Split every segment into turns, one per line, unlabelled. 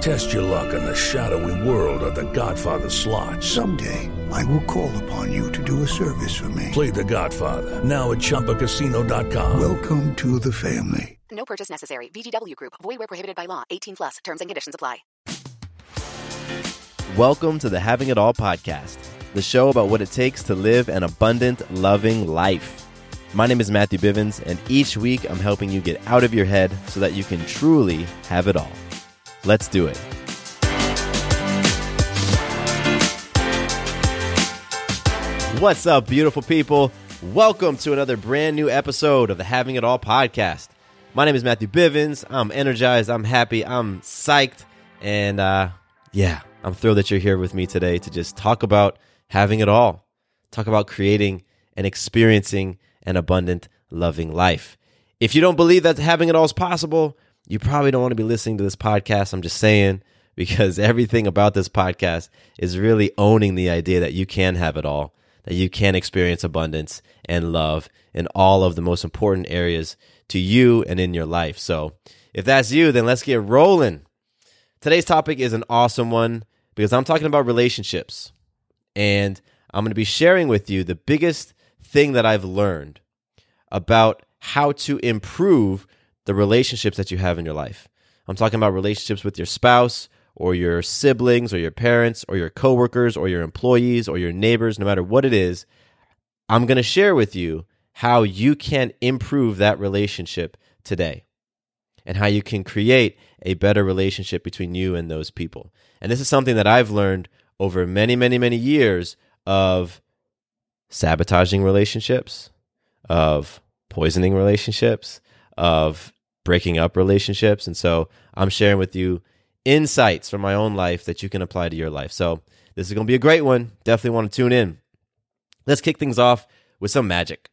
Test your luck in the shadowy world of The Godfather slot.
Someday, I will call upon you to do a service for me.
Play The Godfather now at ChumbaCasino.com.
Welcome to the family.
No purchase necessary. VGW Group. Void where prohibited by law. 18 plus. Terms and conditions apply.
Welcome to the Having It All podcast, the show about what it takes to live an abundant, loving life. My name is Matthew Bivens, and each week I'm helping you get out of your head so that you can truly have it all. Let's do it. What's up, beautiful people? Welcome to another brand new episode of the Having It All podcast. My name is Matthew Bivens. I'm energized. I'm happy. I'm psyched. And uh, yeah, I'm thrilled that you're here with me today to just talk about having it all, talk about creating and experiencing an abundant, loving life. If you don't believe that having it all is possible, you probably don't want to be listening to this podcast. I'm just saying, because everything about this podcast is really owning the idea that you can have it all, that you can experience abundance and love in all of the most important areas to you and in your life. So, if that's you, then let's get rolling. Today's topic is an awesome one because I'm talking about relationships. And I'm going to be sharing with you the biggest thing that I've learned about how to improve the relationships that you have in your life. I'm talking about relationships with your spouse or your siblings or your parents or your coworkers or your employees or your neighbors, no matter what it is. I'm going to share with you how you can improve that relationship today and how you can create a better relationship between you and those people. And this is something that I've learned over many, many, many years of sabotaging relationships, of poisoning relationships, of breaking up relationships. And so I'm sharing with you insights from my own life that you can apply to your life. So this is going to be a great one. Definitely want to tune in. Let's kick things off with some magic.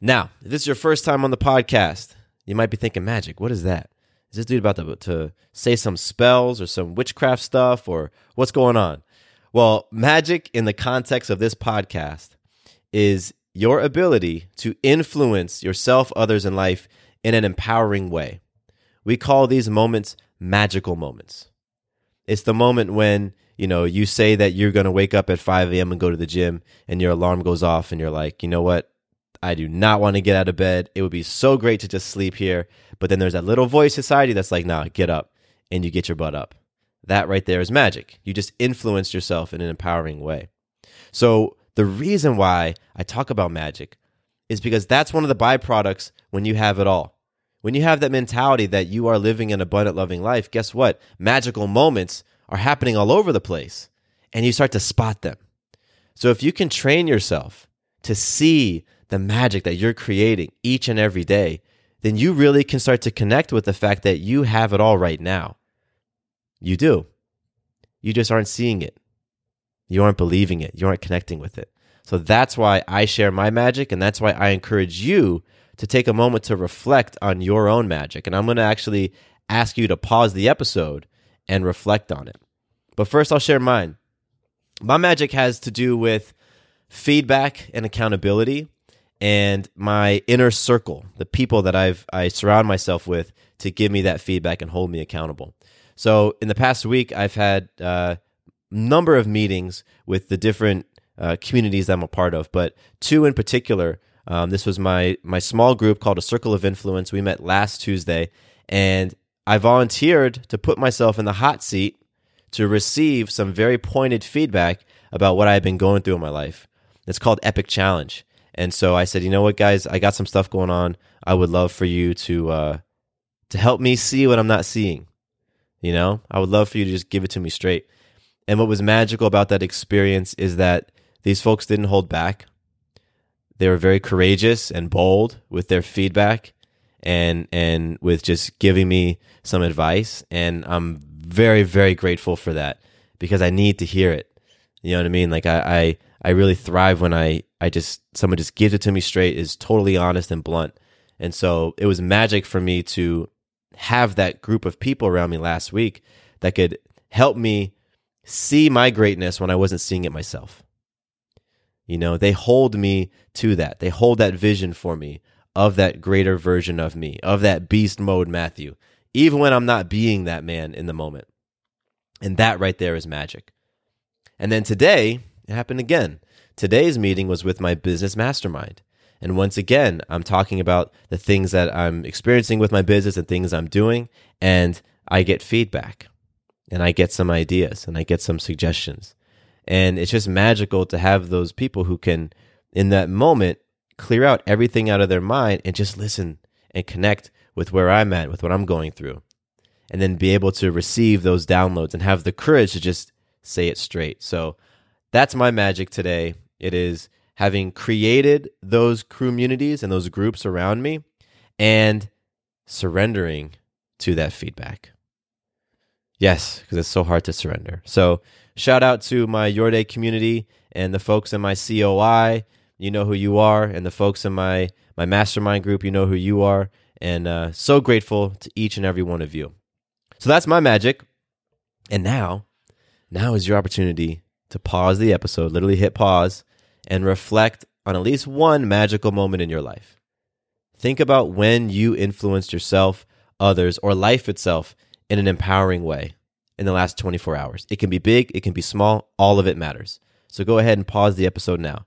Now, if this is your first time on the podcast, you might be thinking, magic, what is that? Is this dude about to, to say some spells or some witchcraft stuff or what's going on? Well, magic in the context of this podcast is your ability to influence yourself, others, in life in an empowering way. We call these moments magical moments. It's the moment when, you know, you say that you're going to wake up at 5 a.m. and go to the gym and your alarm goes off and you're like, you know what? I do not want to get out of bed. It would be so great to just sleep here. But then there's that little voice you that's like, nah, get up. And you get your butt up. That right there is magic. You just influenced yourself in an empowering way. So the reason why I talk about magic is because that's one of the byproducts when you have it all. When you have that mentality that you are living an abundant, loving life, guess what? Magical moments are happening all over the place and you start to spot them. So if you can train yourself to see the magic that you're creating each and every day, then you really can start to connect with the fact that you have it all right now. You do. You just aren't seeing it. You aren't believing it. You aren't connecting with it. So that's why I share my magic, and that's why I encourage you to take a moment to reflect on your own magic. And I'm going to actually ask you to pause the episode and reflect on it. But first, I'll share mine. My magic has to do with feedback and accountability and my inner circle, the people that I've I surround myself with to give me that feedback and hold me accountable. So in the past week, I've had a uh, number of meetings with the different uh, communities that I'm a part of, but two in particular. Um, this was my my small group called a Circle of Influence. We met last Tuesday, and I volunteered to put myself in the hot seat to receive some very pointed feedback about what I had been going through in my life. It's called Epic Challenge. And so I said, you know what, guys, I got some stuff going on. I would love for you to uh, to help me see what I'm not seeing. You know, I would love for you to just give it to me straight. And what was magical about that experience is that these folks didn't hold back. They were very courageous and bold with their feedback and and with just giving me some advice and I'm very very grateful for that because I need to hear it. You know what I mean? Like I I, I really thrive when I I just someone just gives it to me straight is totally honest and blunt. And so it was magic for me to have that group of people around me last week that could help me see my greatness when I wasn't seeing it myself. You know, they hold me to that. They hold that vision for me of that greater version of me, of that beast mode Matthew, even when I'm not being that man in the moment. And that right there is magic. And then today, it happened again. Today's meeting was with my business mastermind. And once again, I'm talking about the things that I'm experiencing with my business and things I'm doing. And I get feedback and I get some ideas and I get some suggestions. And it's just magical to have those people who can, in that moment, clear out everything out of their mind and just listen and connect with where I'm at, with what I'm going through. And then be able to receive those downloads and have the courage to just say it straight. So that's my magic today. It is having created those communities and those groups around me and surrendering to that feedback. Yes, because it's so hard to surrender. So, shout out to my Your Day community and the folks in my COI. You know who you are, and the folks in my my mastermind group. You know who you are, and uh, so grateful to each and every one of you. So that's my magic. And now, now is your opportunity to pause the episode. Literally hit pause and reflect on at least one magical moment in your life. Think about when you influenced yourself, others, or life itself in an empowering way in the last 24 hours. It can be big, it can be small, all of it matters. So go ahead and pause the episode now.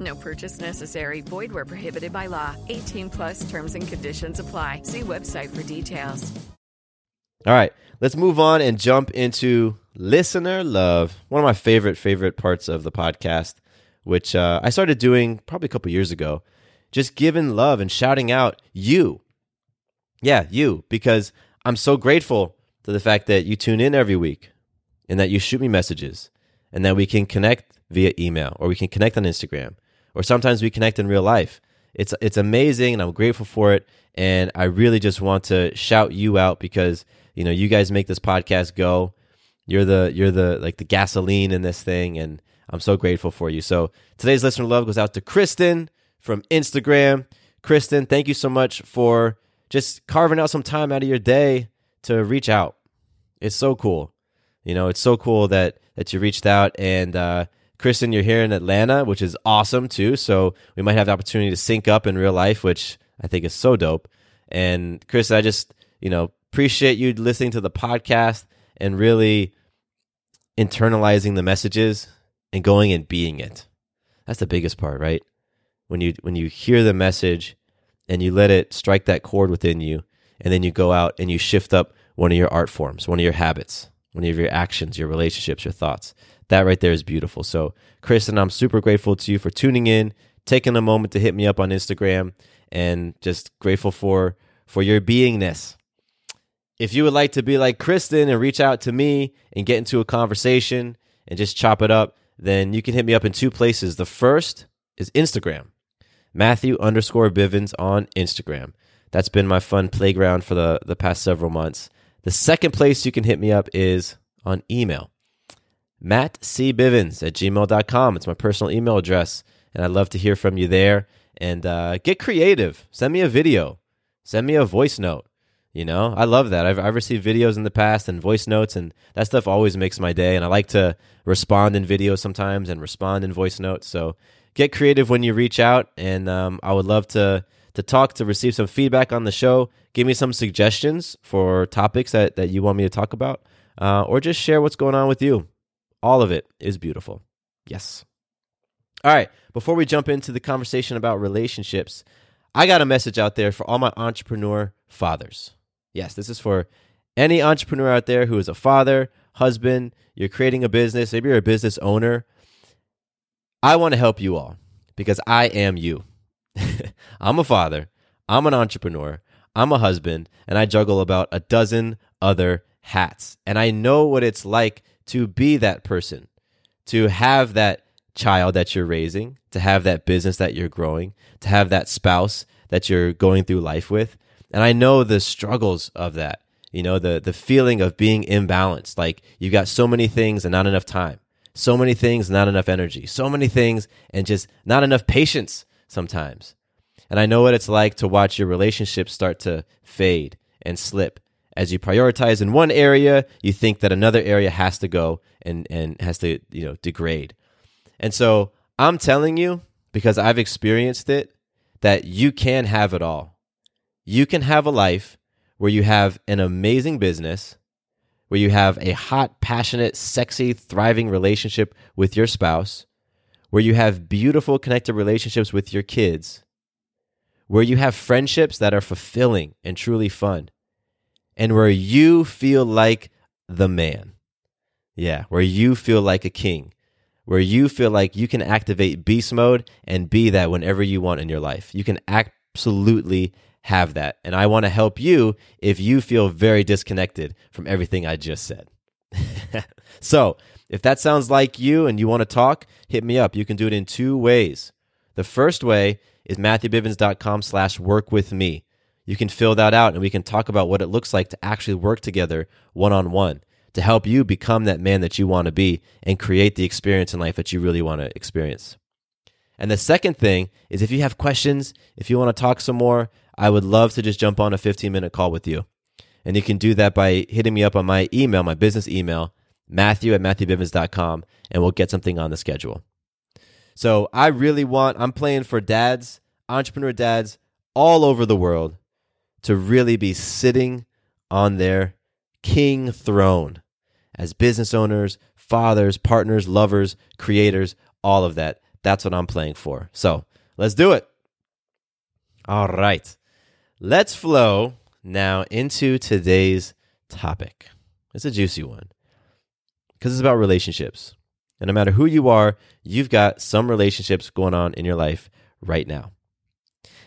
No purchase necessary. Void where prohibited by law. 18 plus terms and conditions apply. See website for details.
All right, let's move on and jump into listener love. One of my favorite favorite parts of the podcast, which uh, I started doing probably a couple years ago, just giving love and shouting out you. Yeah, you, because I'm so grateful to the fact that you tune in every week and that you shoot me messages and that we can connect via email or we can connect on Instagram or sometimes we connect in real life. It's it's amazing and I'm grateful for it and I really just want to shout you out because you know you guys make this podcast go. You're the you're the like the gasoline in this thing and I'm so grateful for you. So today's listener love goes out to Kristen from Instagram. Kristen, thank you so much for just carving out some time out of your day to reach out. It's so cool. You know, it's so cool that that you reached out and uh Kristen, you're here in Atlanta, which is awesome too. So we might have the opportunity to sync up in real life, which I think is so dope. And Chris, I just, you know, appreciate you listening to the podcast and really internalizing the messages and going and being it. That's the biggest part, right? When you when you hear the message and you let it strike that chord within you, and then you go out and you shift up one of your art forms, one of your habits, one of your actions, your relationships, your thoughts. That right there is beautiful. So, Kristen, I'm super grateful to you for tuning in, taking a moment to hit me up on Instagram, and just grateful for for your beingness. If you would like to be like Kristen and reach out to me and get into a conversation and just chop it up, then you can hit me up in two places. The first is Instagram, Matthew underscore Bivens on Instagram. That's been my fun playground for the, the past several months. The second place you can hit me up is on email, mattcbivens at gmail.com. It's my personal email address, and I'd love to hear from you there. And uh, get creative. Send me a video, send me a voice note. You know, I love that. I've, I've received videos in the past and voice notes, and that stuff always makes my day. And I like to respond in videos sometimes and respond in voice notes. So get creative when you reach out, and um, I would love to to talk to receive some feedback on the show. Give me some suggestions for topics that that you want me to talk about, uh, or just share what's going on with you. All of it is beautiful. Yes. All right. Before we jump into the conversation about relationships, I got a message out there for all my entrepreneur fathers. Yes, this is for any entrepreneur out there who is a father, husband, you're creating a business, maybe you're a business owner. I want to help you all because I am you. I'm a father, I'm an entrepreneur, I'm a husband, and I juggle about a dozen other hats. And I know what it's like to be that person, to have that child that you're raising, to have that business that you're growing, to have that spouse that you're going through life with. And I know the struggles of that. You know, the the feeling of being imbalanced, like you've got so many things and not enough time. So many things, not enough energy. So many things and just not enough patience sometimes. And I know what it's like to watch your relationships start to fade and slip. As you prioritize in one area, you think that another area has to go and, and has to, you know, degrade. And so I'm telling you, because I've experienced it, that you can have it all you can have a life where you have an amazing business, where you have a hot, passionate, sexy, thriving relationship with your spouse, where you have beautiful, connected relationships with your kids, where you have friendships that are fulfilling and truly fun, and where you feel like the man. Yeah, where you feel like a king, where you feel like you can activate beast mode and be that whenever you want in your life. You can absolutely have that. And I want to help you if you feel very disconnected from everything I just said. so, if that sounds like you and you want to talk, hit me up. You can do it in two ways. The first way is matthewbivens.com slash work with me. You can fill that out and we can talk about what it looks like to actually work together one on one to help you become that man that you want to be and create the experience in life that you really want to experience. And the second thing is if you have questions, if you want to talk some more, I would love to just jump on a 15 minute call with you. And you can do that by hitting me up on my email, my business email, matthew at matthewbivens.com, and we'll get something on the schedule. So I really want, I'm playing for dads, entrepreneur dads all over the world to really be sitting on their king throne as business owners, fathers, partners, lovers, creators, all of that. That's what I'm playing for. So let's do it. All right. Let's flow now into today's topic. It's a juicy one because it's about relationships. And no matter who you are, you've got some relationships going on in your life right now.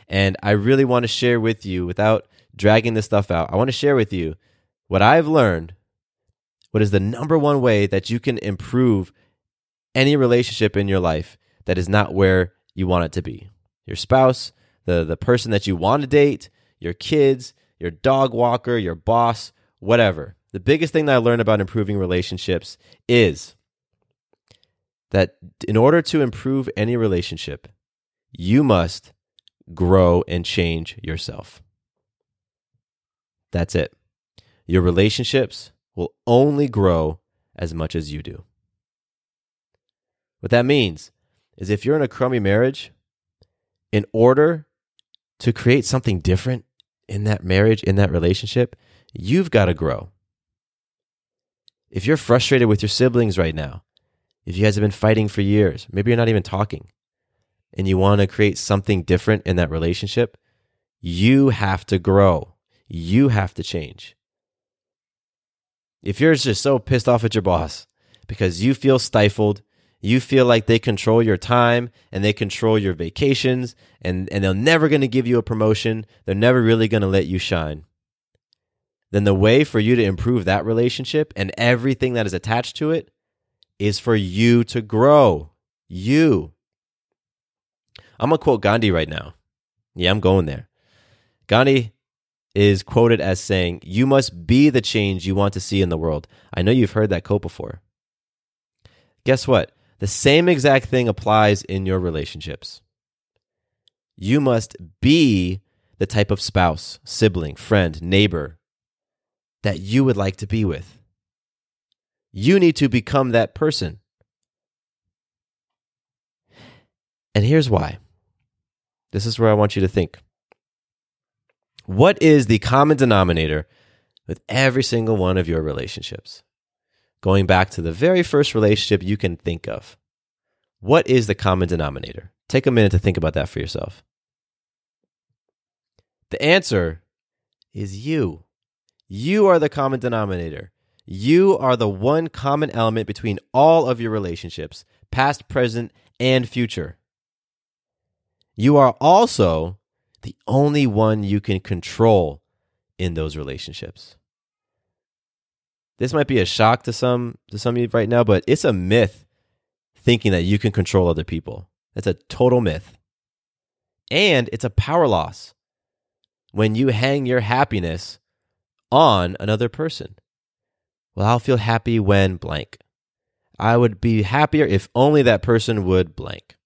And I really want to share with you, without dragging this stuff out, I want to share with you what I've learned, what is the number one way that you can improve any relationship in your life that is not where you want it to be. Your spouse, the, the person that you want to date, your kids, your dog walker, your boss, whatever. The biggest thing that I learned about improving relationships is that in order to improve any relationship, you must grow and change yourself. That's it. Your relationships will only grow as much as you do. What that means is if you're in a crummy marriage, in order to create something different in that marriage, in that relationship, you've got to grow. If you're frustrated with your siblings right now, if you guys have been fighting for years, maybe you're not even talking, and you want to create something different in that relationship, you have to grow. You have to change. If you're just so pissed off at your boss because you feel stifled, you feel like they control your time and they control your vacations and, and they're never going to give you a promotion. They're never really going to let you shine. Then the way for you to improve that relationship and everything that is attached to it is for you to grow. You. I'm going to quote Gandhi right now. Yeah, I'm going there. Gandhi is quoted as saying, You must be the change you want to see in the world. I know you've heard that quote before. Guess what? The same exact thing applies in your relationships. You must be the type of spouse, sibling, friend, neighbor that you would like to be with. You need to become that person. And here's why. This is where I want you to think. What is the common denominator with every single one of your relationships? Going back to the very first relationship you can think of. What is the common denominator? Take a minute to think about that for yourself. The answer is you. You are the common denominator. You are the one common element between all of your relationships, past, present, and future. You are also the only one you can control in those relationships. This might be a shock to some to some of you right now, but it's a myth thinking that you can control other people. That's a total myth. And it's a power loss when you hang your happiness on another person. Well, I'll feel happy when blank. I would be happier if only that person would blank.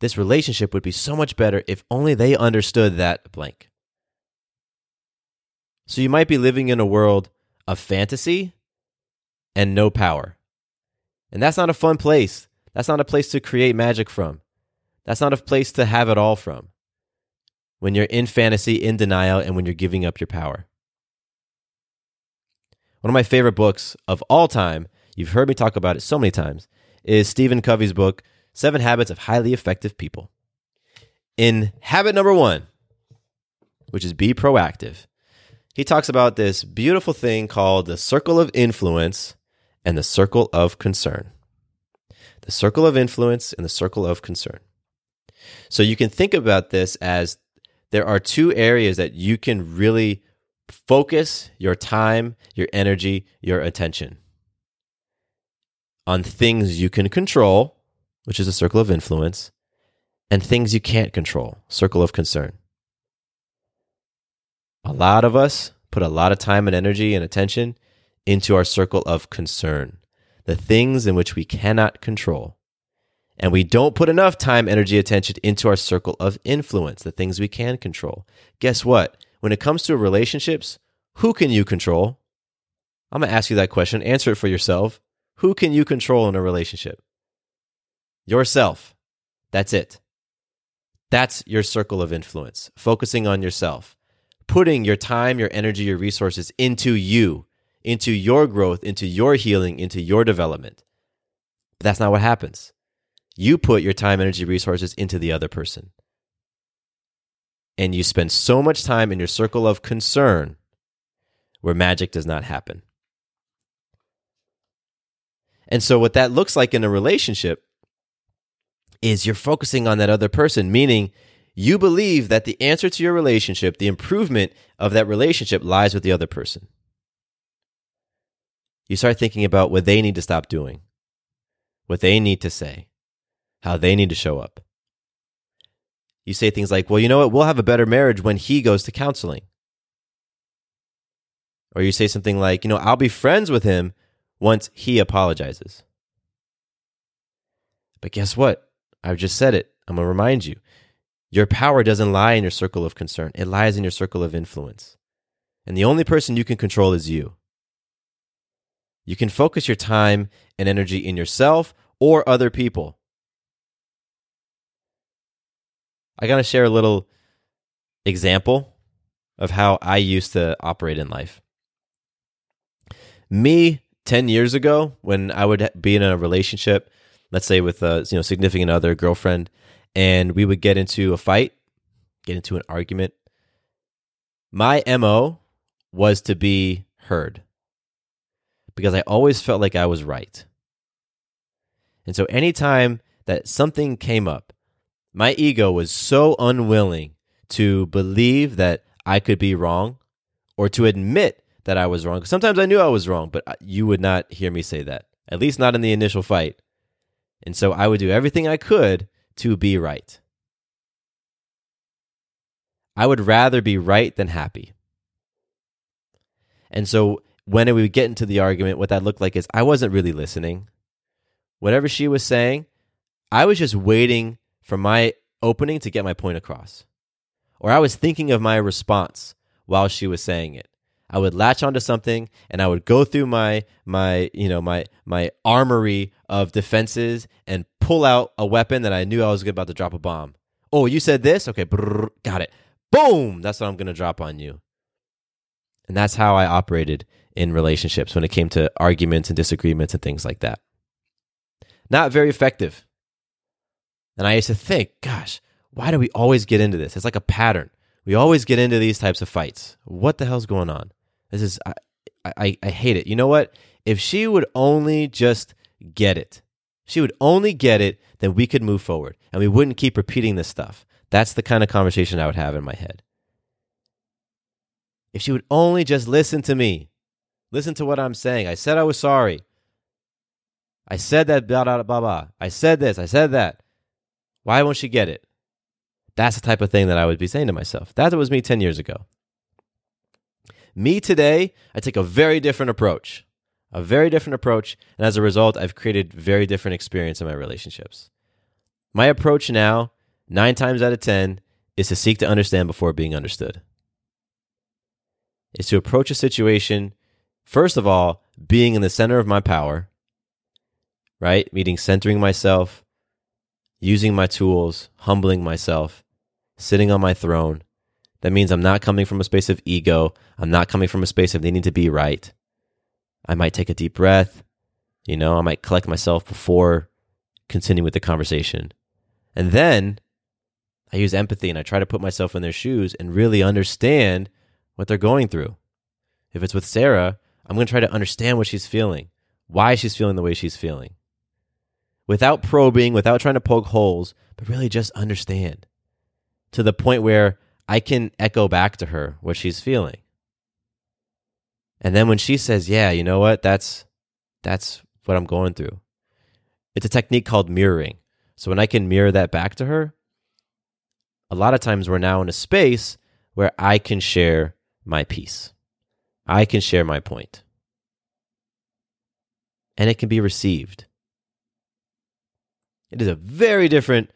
This relationship would be so much better if only they understood that blank. So you might be living in a world of fantasy and no power. And that's not a fun place. That's not a place to create magic from. That's not a place to have it all from. When you're in fantasy, in denial, and when you're giving up your power. One of my favorite books of all time, you've heard me talk about it so many times, is Stephen Covey's book, Seven Habits of Highly Effective People. In habit number one, which is be proactive, he talks about this beautiful thing called the circle of influence and the circle of concern. The circle of influence and the circle of concern. So you can think about this as there are two areas that you can really focus your time, your energy, your attention on things you can control, which is a circle of influence, and things you can't control, circle of concern. A lot of us put a lot of time and energy and attention into our circle of concern, the things in which we cannot control. And we don't put enough time, energy, attention into our circle of influence, the things we can control. Guess what? When it comes to relationships, who can you control? I'm going to ask you that question. Answer it for yourself. Who can you control in a relationship? Yourself. That's it. That's your circle of influence, focusing on yourself putting your time, your energy, your resources into you, into your growth, into your healing, into your development. But that's not what happens. You put your time, energy, resources into the other person. And you spend so much time in your circle of concern where magic does not happen. And so, what that looks like in a relationship is you're focusing on that other person, meaning you believe that the answer to your relationship, the improvement of that relationship, lies with the other person. You start thinking about what they need to stop doing, what they need to say, how they need to show up. You say things like, well, you know what? We'll have a better marriage when he goes to counseling. Or you say something like, you know, I'll be friends with him once he apologizes. But guess what? I've just said it. I'm going to remind you. Your power doesn't lie in your circle of concern, it lies in your circle of influence. And the only person you can control is you. You can focus your time and energy in yourself or other people. I got to share a little example of how I used to operate in life. Me 10 years ago, when I would be in a relationship, let's say with a you know, significant other, girlfriend, and we would get into a fight, get into an argument. My MO was to be heard because I always felt like I was right. And so anytime that something came up, my ego was so unwilling to believe that I could be wrong or to admit that I was wrong. Sometimes I knew I was wrong, but uh, you would not hear me say that, at least not in the initial fight. And so I would do everything I could to be right. I would rather be right than happy. And so when we would get into the argument, what that looked like is I wasn't really listening. whatever she was saying, I was just waiting for my opening to get my point across. Or I was thinking of my response while she was saying it. I would latch onto something and I would go through my my you know my my armory of defenses and pull out a weapon that I knew I was about to drop a bomb. Oh, you said this? Okay, brrr, got it. Boom, that's what I'm going to drop on you. And that's how I operated in relationships when it came to arguments and disagreements and things like that. Not very effective. And I used to think, gosh, why do we always get into this? It's like a pattern. We always get into these types of fights. What the hell's going on? This is I, I, I hate it. You know what? If she would only just get it, she would only get it, then we could move forward and we wouldn't keep repeating this stuff. That's the kind of conversation I would have in my head. If she would only just listen to me, listen to what I'm saying. I said I was sorry. I said that blah blah blah blah. I said this. I said that. Why won't she get it? That's the type of thing that I would be saying to myself. That was me 10 years ago. Me today, I take a very different approach. A very different approach. And as a result, I've created very different experience in my relationships. My approach now, nine times out of 10, is to seek to understand before being understood. Is to approach a situation, first of all, being in the center of my power, right? Meaning centering myself, using my tools, humbling myself, sitting on my throne. That means I'm not coming from a space of ego. I'm not coming from a space of needing to be right. I might take a deep breath. You know, I might collect myself before continuing with the conversation. And then I use empathy and I try to put myself in their shoes and really understand what they're going through. If it's with Sarah, I'm going to try to understand what she's feeling, why she's feeling the way she's feeling. Without probing, without trying to poke holes, but really just understand to the point where I can echo back to her what she's feeling. And then when she says, "Yeah, you know what? That's that's what I'm going through." It's a technique called mirroring. So when I can mirror that back to her, a lot of times we're now in a space where I can share my piece. I can share my point. And it can be received. It is a very different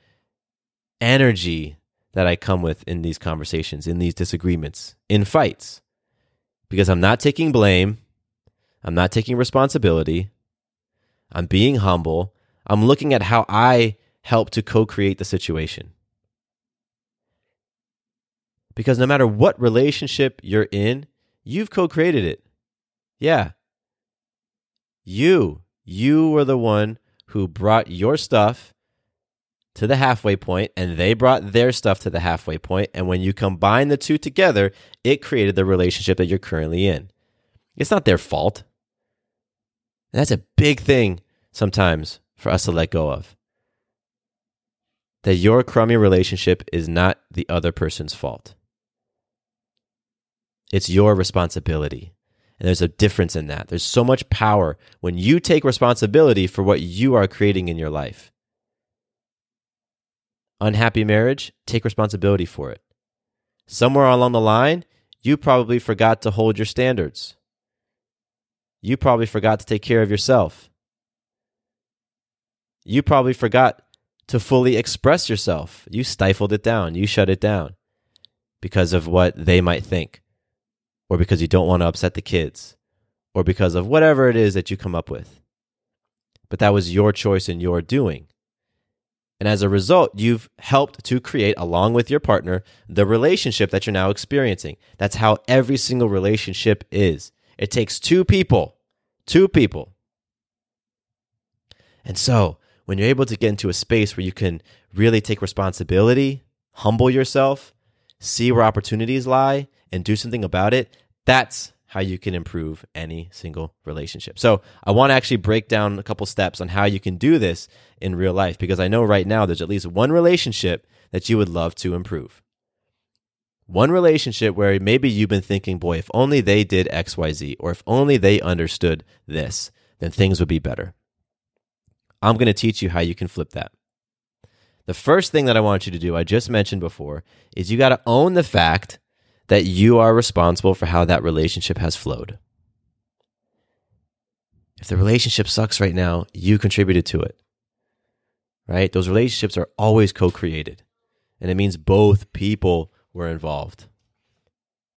energy that I come with in these conversations, in these disagreements, in fights, because I'm not taking blame. I'm not taking responsibility. I'm being humble. I'm looking at how I help to co create the situation. Because no matter what relationship you're in, you've co created it. Yeah. You, you were the one who brought your stuff to the halfway point and they brought their stuff to the halfway point and when you combine the two together it created the relationship that you're currently in. It's not their fault. And that's a big thing sometimes for us to let go of. That your crummy relationship is not the other person's fault. It's your responsibility. And there's a difference in that. There's so much power when you take responsibility for what you are creating in your life unhappy marriage, take responsibility for it. Somewhere along the line, you probably forgot to hold your standards. You probably forgot to take care of yourself. You probably forgot to fully express yourself. You stifled it down. You shut it down because of what they might think, or because you don't want to upset the kids, or because of whatever it is that you come up with. But that was your choice and your doing. And as a result, you've helped to create, along with your partner, the relationship that you're now experiencing. That's how every single relationship is. It takes two people, two people. And so, when you're able to get into a space where you can really take responsibility, humble yourself, see where opportunities lie, and do something about it, that's how you can improve any single relationship. So, I want to actually break down a couple steps on how you can do this in real life because I know right now there's at least one relationship that you would love to improve. One relationship where maybe you've been thinking, boy, if only they did XYZ, or if only they understood this, then things would be better. I'm going to teach you how you can flip that. The first thing that I want you to do, I just mentioned before, is you got to own the fact that you are responsible for how that relationship has flowed. If the relationship sucks right now, you contributed to it. Right? Those relationships are always co created. And it means both people were involved.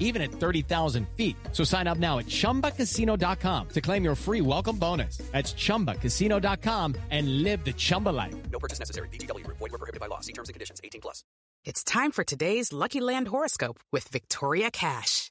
even at 30,000 feet. So sign up now at chumbacasino.com to claim your free welcome bonus. That's chumbacasino.com and live the Chumba life.
No purchase necessary. VGW Group. Void were prohibited by law. See terms and conditions. 18 plus.
It's time for today's Lucky Land horoscope with Victoria Cash.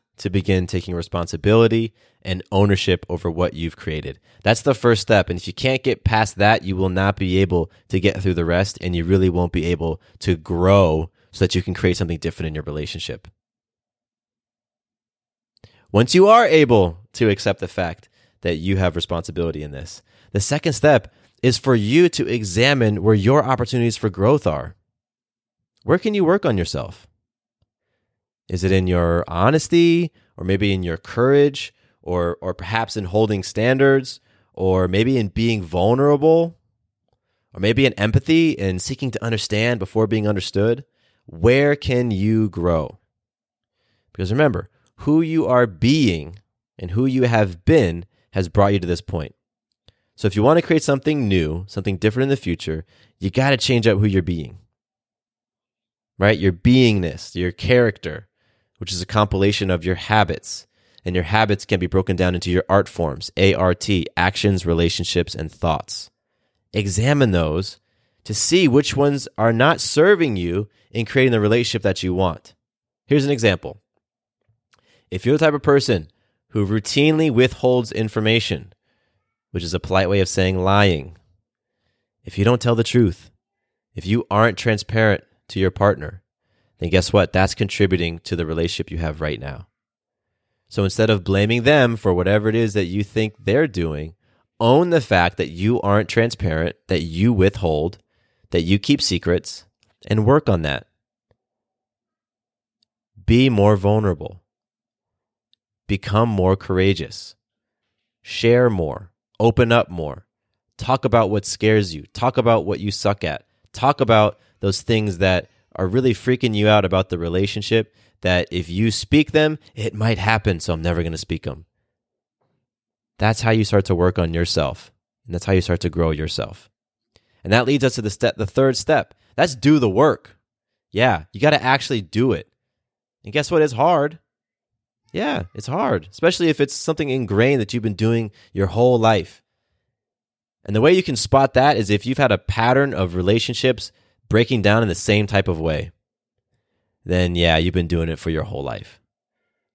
to begin taking responsibility and ownership over what you've created. That's the first step. And if you can't get past that, you will not be able to get through the rest and you really won't be able to grow so that you can create something different in your relationship. Once you are able to accept the fact that you have responsibility in this, the second step is for you to examine where your opportunities for growth are. Where can you work on yourself? Is it in your honesty or maybe in your courage or or perhaps in holding standards or maybe in being vulnerable or maybe in empathy and seeking to understand before being understood? Where can you grow? Because remember, who you are being and who you have been has brought you to this point. So if you want to create something new, something different in the future, you got to change up who you're being. Right? Your beingness, your character, which is a compilation of your habits. And your habits can be broken down into your art forms, ART, actions, relationships, and thoughts. Examine those to see which ones are not serving you in creating the relationship that you want. Here's an example. If you're the type of person who routinely withholds information, which is a polite way of saying lying, if you don't tell the truth, if you aren't transparent to your partner, then guess what? That's contributing to the relationship you have right now. So instead of blaming them for whatever it is that you think they're doing, own the fact that you aren't transparent, that you withhold, that you keep secrets, and work on that. Be more vulnerable. Become more courageous. Share more. Open up more. Talk about what scares you. Talk about what you suck at. Talk about those things that are really freaking you out about the relationship that if you speak them, it might happen. So I'm never going to speak them. That's how you start to work on yourself. And that's how you start to grow yourself. And that leads us to the step, the third step. That's do the work. Yeah, you got to actually do it. And guess what? It's hard. Yeah, it's hard, especially if it's something ingrained that you've been doing your whole life. And the way you can spot that is if you've had a pattern of relationships breaking down in the same type of way, then yeah, you've been doing it for your whole life.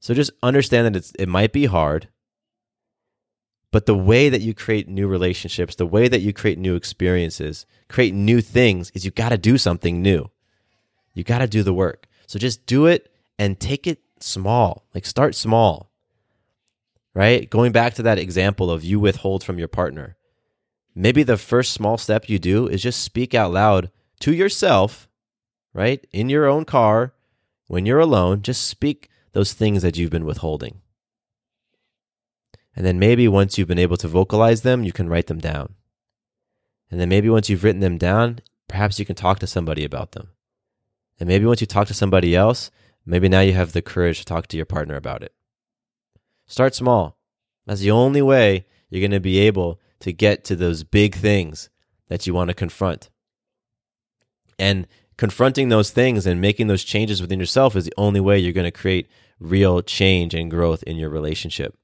So just understand that it's, it might be hard, but the way that you create new relationships, the way that you create new experiences, create new things is you got to do something new. You got to do the work. So just do it and take it small. Like start small. Right? Going back to that example of you withhold from your partner. Maybe the first small step you do is just speak out loud to yourself, right? In your own car, when you're alone, just speak those things that you've been withholding. And then maybe once you've been able to vocalize them, you can write them down. And then maybe once you've written them down, perhaps you can talk to somebody about them. And maybe once you talk to somebody else, maybe now you have the courage to talk to your partner about it. Start small. That's the only way you're going to be able to get to those big things that you want to confront. And confronting those things and making those changes within yourself is the only way you're going to create real change and growth in your relationship.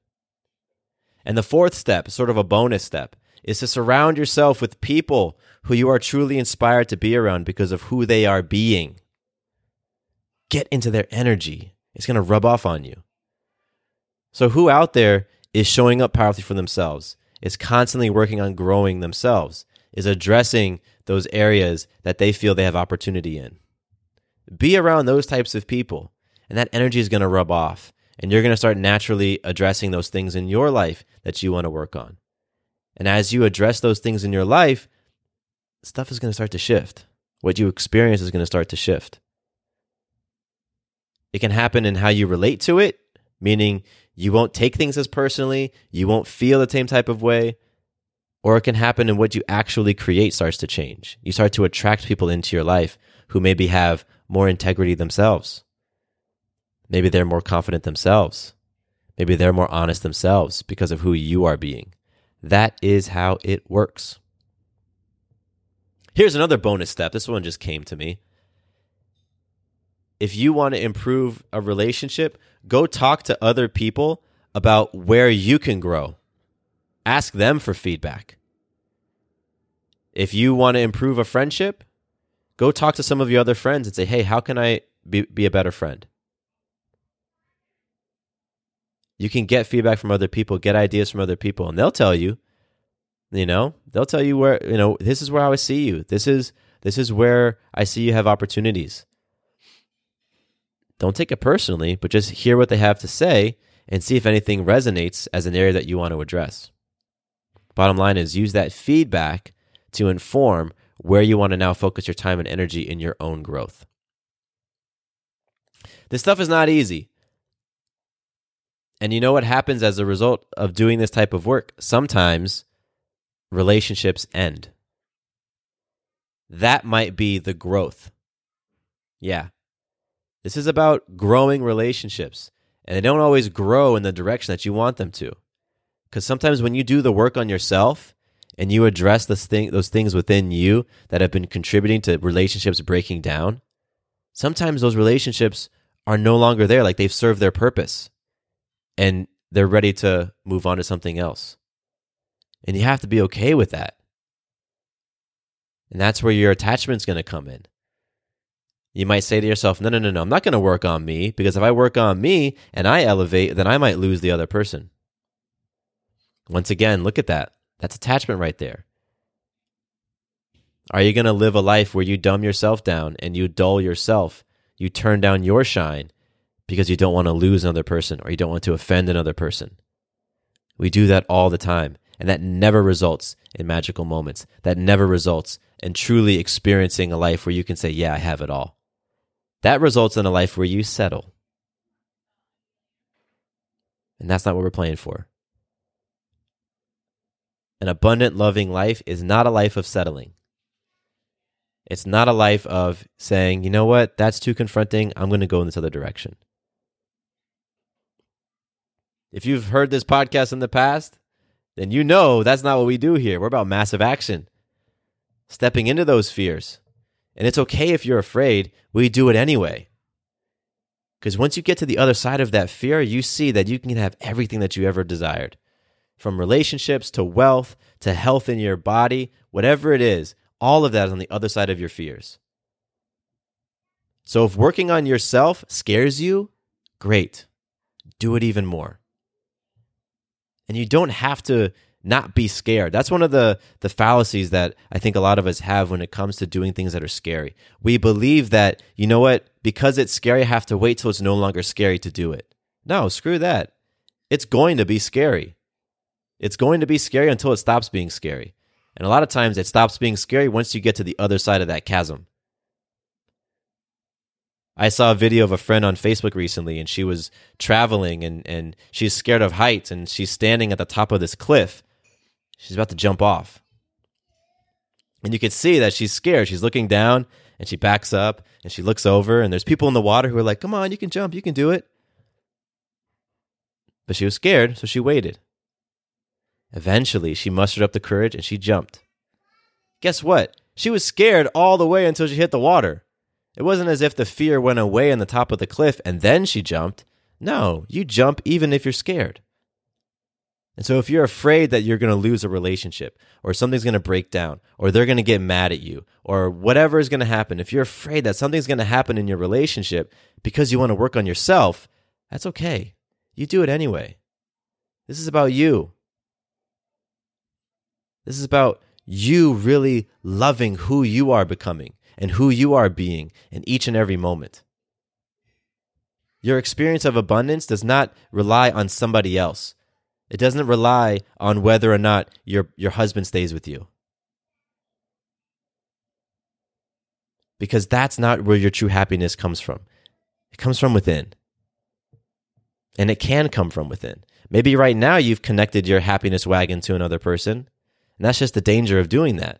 And the fourth step, sort of a bonus step, is to surround yourself with people who you are truly inspired to be around because of who they are being. Get into their energy. It's going to rub off on you. So, who out there is showing up powerfully for themselves, is constantly working on growing themselves, is addressing those areas that they feel they have opportunity in? Be around those types of people, and that energy is going to rub off. And you're going to start naturally addressing those things in your life that you want to work on. And as you address those things in your life, stuff is going to start to shift. What you experience is going to start to shift. It can happen in how you relate to it, meaning you won't take things as personally, you won't feel the same type of way, or it can happen in what you actually create starts to change. You start to attract people into your life who maybe have more integrity themselves. Maybe they're more confident themselves. Maybe they're more honest themselves because of who you are being. That is how it works. Here's another bonus step. This one just came to me. If you want to improve a relationship, go talk to other people about where you can grow. Ask them for feedback. If you want to improve a friendship, go talk to some of your other friends and say, hey, how can I be, be a better friend? You can get feedback from other people, get ideas from other people, and they'll tell you, you know, they'll tell you where, you know, this is where I see you. This is this is where I see you have opportunities. Don't take it personally, but just hear what they have to say and see if anything resonates as an area that you want to address. Bottom line is use that feedback to inform where you want to now focus your time and energy in your own growth. This stuff is not easy. And you know what happens as a result of doing this type of work? Sometimes relationships end. That might be the growth. Yeah. This is about growing relationships, and they don't always grow in the direction that you want them to. Because sometimes when you do the work on yourself and you address those, thing, those things within you that have been contributing to relationships breaking down, sometimes those relationships are no longer there, like they've served their purpose and they're ready to move on to something else. And you have to be okay with that. And that's where your attachment's going to come in. You might say to yourself, no, no, no, no, I'm not going to work on me because if I work on me and I elevate, then I might lose the other person. Once again, look at that. That's attachment right there. Are you going to live a life where you dumb yourself down and you dull yourself? You turn down your shine because you don't want to lose another person or you don't want to offend another person. We do that all the time, and that never results in magical moments. That never results in truly experiencing a life where you can say, Yeah, I have it all. That results in a life where you settle. And that's not what we're playing for. An abundant, loving life is not a life of settling. It's not a life of saying, you know what, that's too confronting. I'm going to go in this other direction. If you've heard this podcast in the past, then you know that's not what we do here. We're about massive action, stepping into those fears. And it's okay if you're afraid, we do it anyway. Because once you get to the other side of that fear, you see that you can have everything that you ever desired from relationships to wealth to health in your body, whatever it is, all of that is on the other side of your fears. So if working on yourself scares you, great. Do it even more and you don't have to not be scared. That's one of the the fallacies that I think a lot of us have when it comes to doing things that are scary. We believe that, you know what, because it's scary, I have to wait till it's no longer scary to do it. No, screw that. It's going to be scary. It's going to be scary until it stops being scary. And a lot of times it stops being scary once you get to the other side of that chasm. I saw a video of a friend on Facebook recently, and she was traveling, and and she's scared of heights, and she's standing at the top of this cliff. She's about to jump off, and you can see that she's scared. She's looking down, and she backs up, and she looks over, and there's people in the water who are like, "Come on, you can jump, you can do it." But she was scared, so she waited. Eventually, she mustered up the courage and she jumped. Guess what? She was scared all the way until she hit the water. It wasn't as if the fear went away on the top of the cliff and then she jumped. No, you jump even if you're scared. And so if you're afraid that you're going to lose a relationship or something's going to break down or they're going to get mad at you or whatever is going to happen, if you're afraid that something's going to happen in your relationship because you want to work on yourself, that's okay. You do it anyway. This is about you. This is about you really loving who you are becoming and who you are being in each and every moment. Your experience of abundance does not rely on somebody else. It doesn't rely on whether or not your, your husband stays with you. Because that's not where your true happiness comes from. It comes from within. And it can come from within. Maybe right now you've connected your happiness wagon to another person, and that's just the danger of doing that.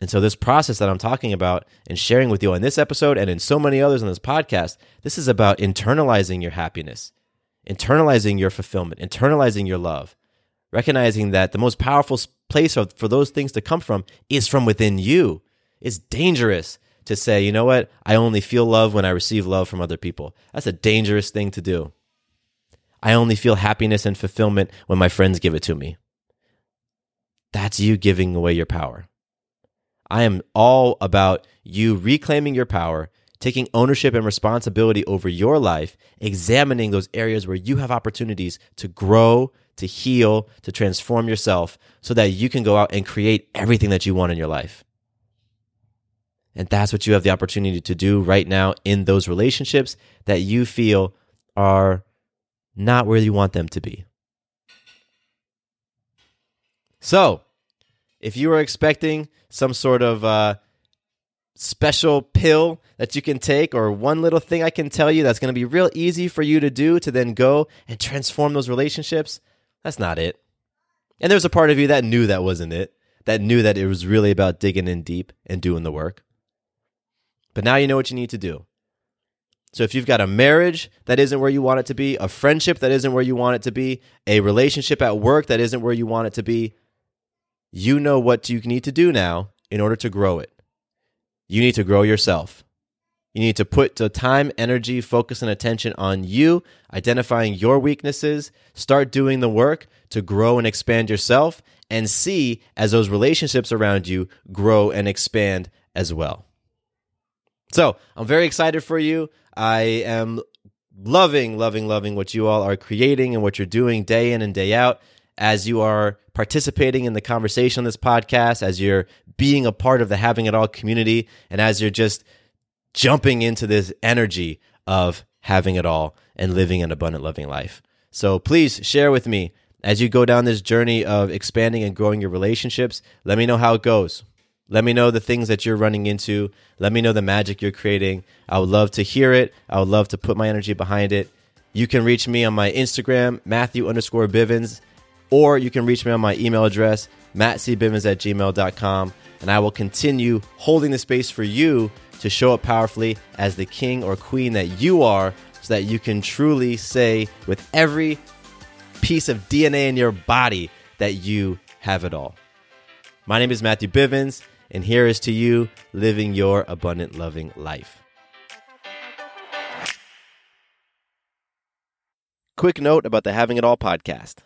And so, this process that I'm talking about and sharing with you on this episode and in so many others on this podcast, this is about internalizing your happiness, internalizing your fulfillment, internalizing your love, recognizing that the most powerful place for those things to come from is from within you. It's dangerous to say, you know what, I only feel love when I receive love from other people. That's a dangerous thing to do. I only feel happiness and fulfillment when my friends give it to me. That's you giving away your power. I am all about you reclaiming your power, taking ownership and responsibility over your life, examining those areas where you have opportunities to grow, to heal, to transform yourself so that you can go out and create everything that you want in your life. And that's what you have the opportunity to do right now in those relationships that you feel are not where you want them to be. So, if you were expecting some sort of uh, special pill that you can take, or one little thing I can tell you that's going to be real easy for you to do to then go and transform those relationships, that's not it. And there's a part of you that knew that wasn't it, that knew that it was really about digging in deep and doing the work. But now you know what you need to do. So if you've got a marriage that isn't where you want it to be, a friendship that isn't where you want it to be, a relationship at work that isn't where you want it to be, you know what you need to do now in order to grow it. You need to grow yourself. You need to put the time, energy, focus, and attention on you, identifying your weaknesses, start doing the work to grow and expand yourself, and see as those relationships around you grow and expand as well. So I'm very excited for you. I am loving, loving, loving what you all are creating and what you're doing day in and day out as you are participating in the conversation on this podcast, as you're being a part of the Having It All community, and as you're just jumping into this energy of having it all and living an abundant, loving life. So please share with me as you go down this journey of expanding and growing your relationships. Let me know how it goes. Let me know the things that you're running into. Let me know the magic you're creating. I would love to hear it. I would love to put my energy behind it. You can reach me on my Instagram, Matthew underscore Bivens, or you can reach me on my email address, mattcbivens at gmail.com. And I will continue holding the space for you to show up powerfully as the king or queen that you are so that you can truly say with every piece of DNA in your body that you have it all. My name is Matthew Bivens and here is to you living your abundant, loving life. Quick note about the Having It All podcast